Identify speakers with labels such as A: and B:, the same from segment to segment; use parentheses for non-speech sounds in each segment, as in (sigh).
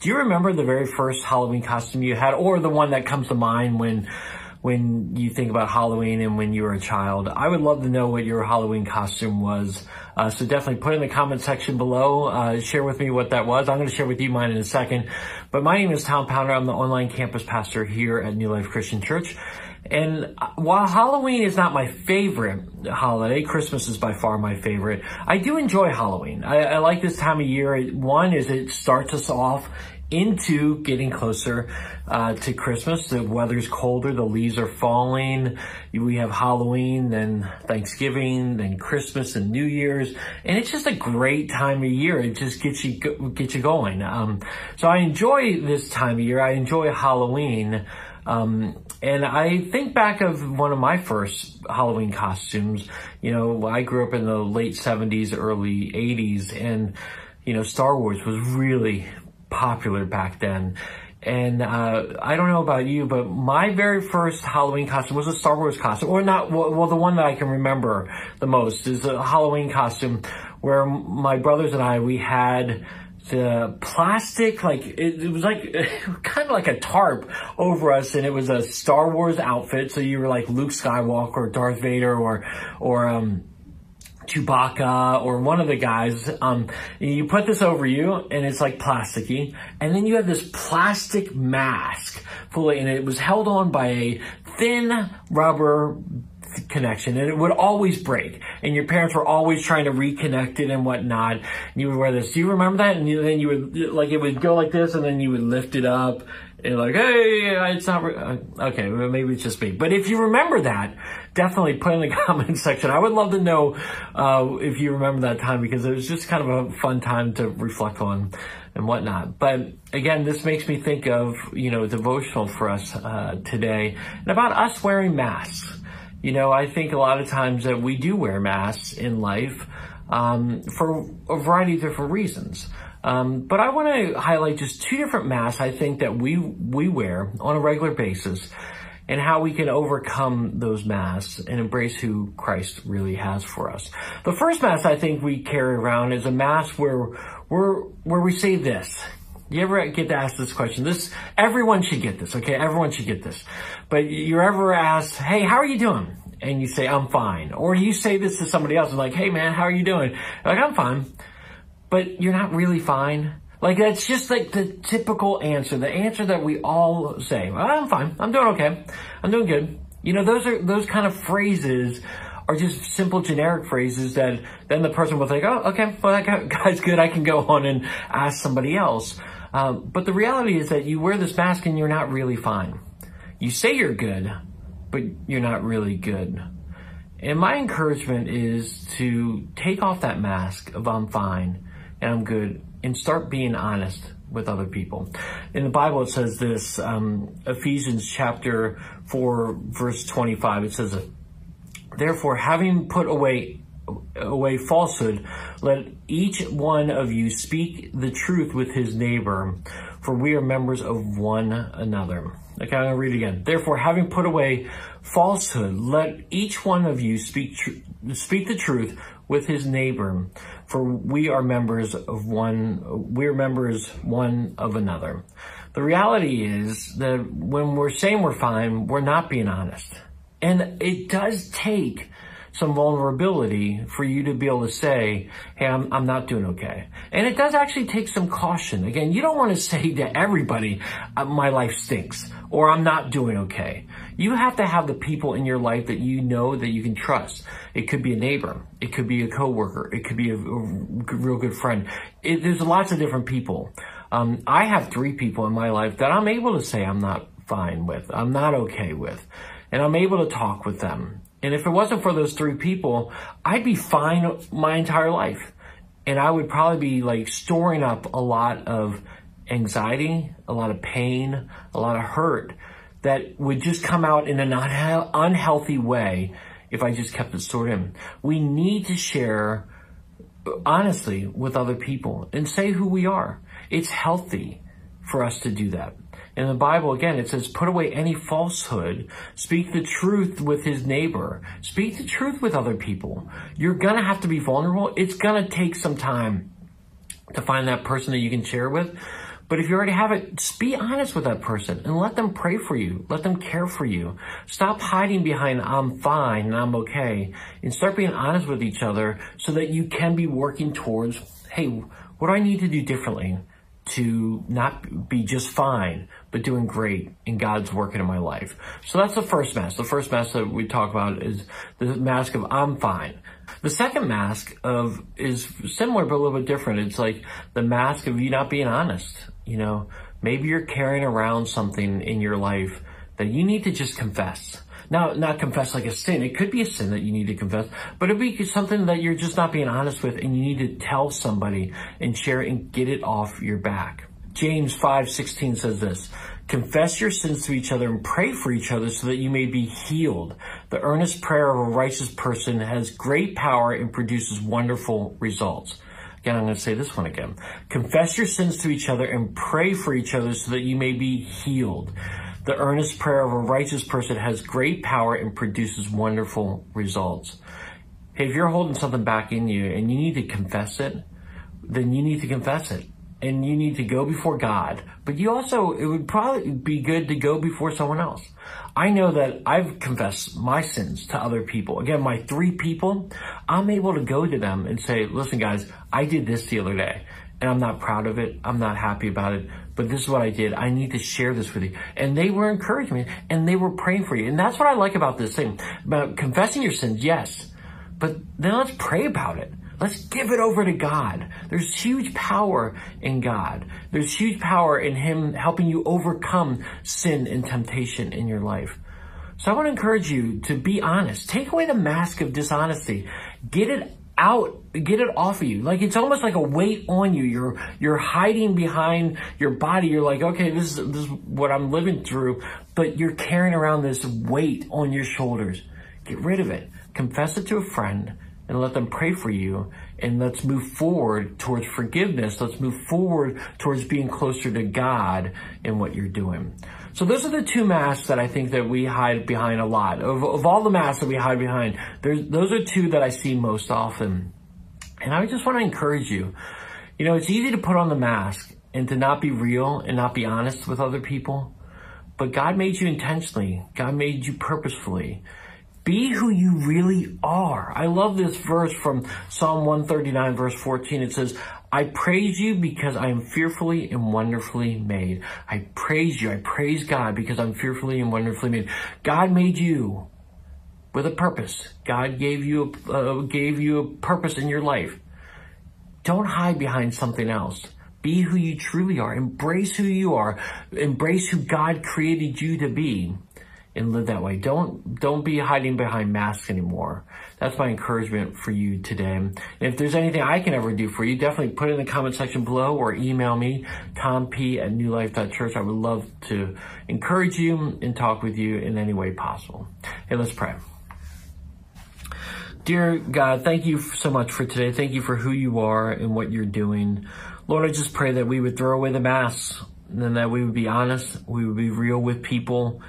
A: Do you remember the very first Halloween costume you had or the one that comes to mind when when you think about Halloween and when you were a child? I would love to know what your Halloween costume was. Uh, so definitely put in the comment section below. Uh, share with me what that was. I'm going to share with you mine in a second. But my name is Tom Pounder. I'm the online campus pastor here at New Life Christian Church. And while Halloween is not my favorite holiday, Christmas is by far my favorite. I do enjoy Halloween. I, I like this time of year. One is it starts us off into getting closer uh, to Christmas. The weather's colder, the leaves are falling. We have Halloween, then Thanksgiving, then Christmas and New Year's, and it's just a great time of year. It just gets you gets you going. Um, so I enjoy this time of year. I enjoy Halloween. Um, and I think back of one of my first Halloween costumes. You know, I grew up in the late 70s, early 80s, and, you know, Star Wars was really popular back then. And uh, I don't know about you, but my very first Halloween costume was a Star Wars costume, or not. Well, the one that I can remember the most is a Halloween costume where my brothers and I we had the plastic, like, it, it was like, (laughs) kind of like a tarp over us, and it was a Star Wars outfit, so you were like Luke Skywalker, or Darth Vader, or, or, um, Chewbacca or one of the guys, um, you put this over you and it's like plasticky. And then you have this plastic mask fully, and it was held on by a thin rubber connection and it would always break. And your parents were always trying to reconnect it and whatnot. And you would wear this. Do you remember that? And you, then you would like it would go like this and then you would lift it up and like hey it's not uh, okay maybe it's just me. But if you remember that definitely put in the (laughs) comment section. I would love to know uh, if you remember that time because it was just kind of a fun time to reflect on and whatnot. But again, this makes me think of, you know, devotional for us uh, today and about us wearing masks. You know, I think a lot of times that we do wear masks in life um, for a variety of different reasons. Um, but I want to highlight just two different masks I think that we we wear on a regular basis and how we can overcome those masks and embrace who Christ really has for us. The first mask I think we carry around is a mask where where where we say this. You ever get asked this question? This, everyone should get this, okay? Everyone should get this. But you're ever asked, hey, how are you doing? And you say, I'm fine. Or you say this to somebody else and like, hey man, how are you doing? like, I'm fine. But you're not really fine. Like that's just like the typical answer, the answer that we all say. Well, I'm fine. I'm doing okay. I'm doing good. You know, those are, those kind of phrases are just simple generic phrases that then the person will think, oh, okay, well that (laughs) guy's good. I can go on and ask somebody else. Um, but the reality is that you wear this mask and you're not really fine. You say you're good, but you're not really good. And my encouragement is to take off that mask of I'm fine and I'm good and start being honest with other people. In the Bible, it says this, um, Ephesians chapter 4, verse 25, it says, Therefore, having put away away falsehood, let each one of you speak the truth with his neighbor, for we are members of one another. Okay, I'm going to read again. Therefore, having put away falsehood, let each one of you speak speak the truth with his neighbor, for we are members of one. We're members one of another. The reality is that when we're saying we're fine, we're not being honest, and it does take some vulnerability for you to be able to say, hey, I'm, I'm not doing okay. And it does actually take some caution. Again, you don't want to (laughs) say to everybody, uh, my life stinks or I'm not doing okay. You have to have the people in your life that you know that you can trust. It could be a neighbor. It could be a coworker. It could be a, real good friend. It, there's lots of different people. Um, I have three people in my life that I'm able to say I'm not fine with. I'm not okay with. And I'm able to talk with them. And if it wasn't for those three people, I'd be fine my entire life. And I would probably be like storing up a lot of anxiety, a lot of pain, a lot of hurt that would just come out in an unhealthy way if I just kept it stored in. We need to share honestly with other people and say who we are. It's healthy for us to do that. In the Bible, again, it says, put away any falsehood. Speak the truth with his neighbor. Speak the truth with other people. You're gonna have to be vulnerable. It's gonna take some time to find that person that you can share with. But if you already have it, just be honest with that person and let them pray for you. Let them care for you. Stop hiding behind, I'm fine and I'm okay. And start being honest with each other so that you can be working towards, hey, what do I need to do differently to not be just fine, but doing great in God's working in my life? So that's the first mask. The first mask that we talk about is the mask of I'm fine. The second mask of is similar but a little bit different. It's like the mask of you not being honest. You know, maybe you're carrying around something in your life that you need to just confess. Now, not confess like a sin. It could be a sin that you need to confess, but it'd be something that you're just not being honest with and you need to tell somebody and share it and get it off your back. James 5:16 says this, confess your sins to each other and pray for each other so that you may be healed. The earnest prayer of a righteous person has great power and produces wonderful results. Again, I'm going to say this one again. Confess your sins to each other and pray for each other so that you may be healed. The earnest prayer of a righteous person has great power and produces wonderful results. If you're holding something back in you and you need to confess it, then you need to confess it and you need to go before God, but you also, it would probably be good to go before someone else. I know that I've confessed my sins to other people. Again, my three people, I'm able to go to them and say, listen guys, I did this the other day and I'm not proud of it. I'm not happy about it, but this is what I did. I need to share this with you. And they were encouraging me and they were praying for you. And that's what I like about this thing, about confessing your sins. Yes, but then let's pray about it. Let's give it over to God. There's huge power in God. There's huge power in Him helping you overcome sin and temptation in your life. So I want to encourage you to be honest. Take away the mask of dishonesty. Get it out, get it off of you. Like it's almost like a weight on you. You're you're hiding behind your body. You're like, okay, this is this is what I'm living through, but you're carrying around this weight on your shoulders. Get rid of it. Confess it to a friend and let them pray for you. And let's move forward towards forgiveness. Let's move forward towards being closer to God in what you're doing. So those are the two masks that I think that we hide behind a lot. Of, of all the masks that we hide behind, those are two that I see most often. And I just want to encourage you. You know, it's easy to put on the mask and to not be real and not be honest with other people. But God made you intentionally. God made you purposefully. Be who you really are. I love this verse from Psalm 139 verse 14. It says, I praise you because I am fearfully and wonderfully made. I praise you. I praise God because I'm fearfully and wonderfully made. God made you with a purpose. God gave you a, uh, gave you a purpose in your life. Don't hide behind something else. Be who you truly are. Embrace who you are. Embrace who God created you to be and live that way. Don't don't be hiding behind masks anymore. That's my encouragement for you today. And if there's anything I can ever do for you, definitely put it in the comment section below or email me, tomp at newlife.church. I would love to encourage you and talk with you in any way possible. Hey, let's pray. Dear God, thank you so much for today. Thank you for who you are and what you're doing. Lord, I just pray that we would throw away the masks and that we would be honest, we would be real with people,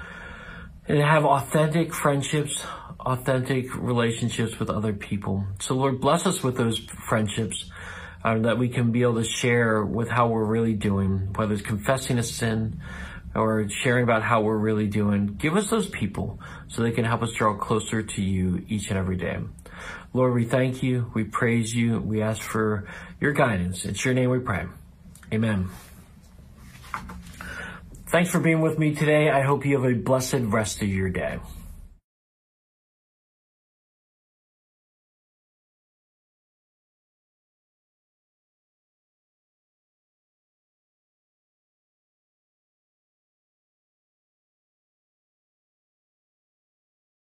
A: and have authentic friendships, authentic relationships with other people. So Lord, bless us with those friendships uh, that we can be able to share with how we're really doing, whether it's confessing a sin or sharing about how we're really doing. Give us those people so they can help us draw closer to you each and every day. Lord, we thank you. We praise you. We ask for your guidance. It's your name we pray. Amen. Thanks for being with me today. I hope you have a blessed rest of your day.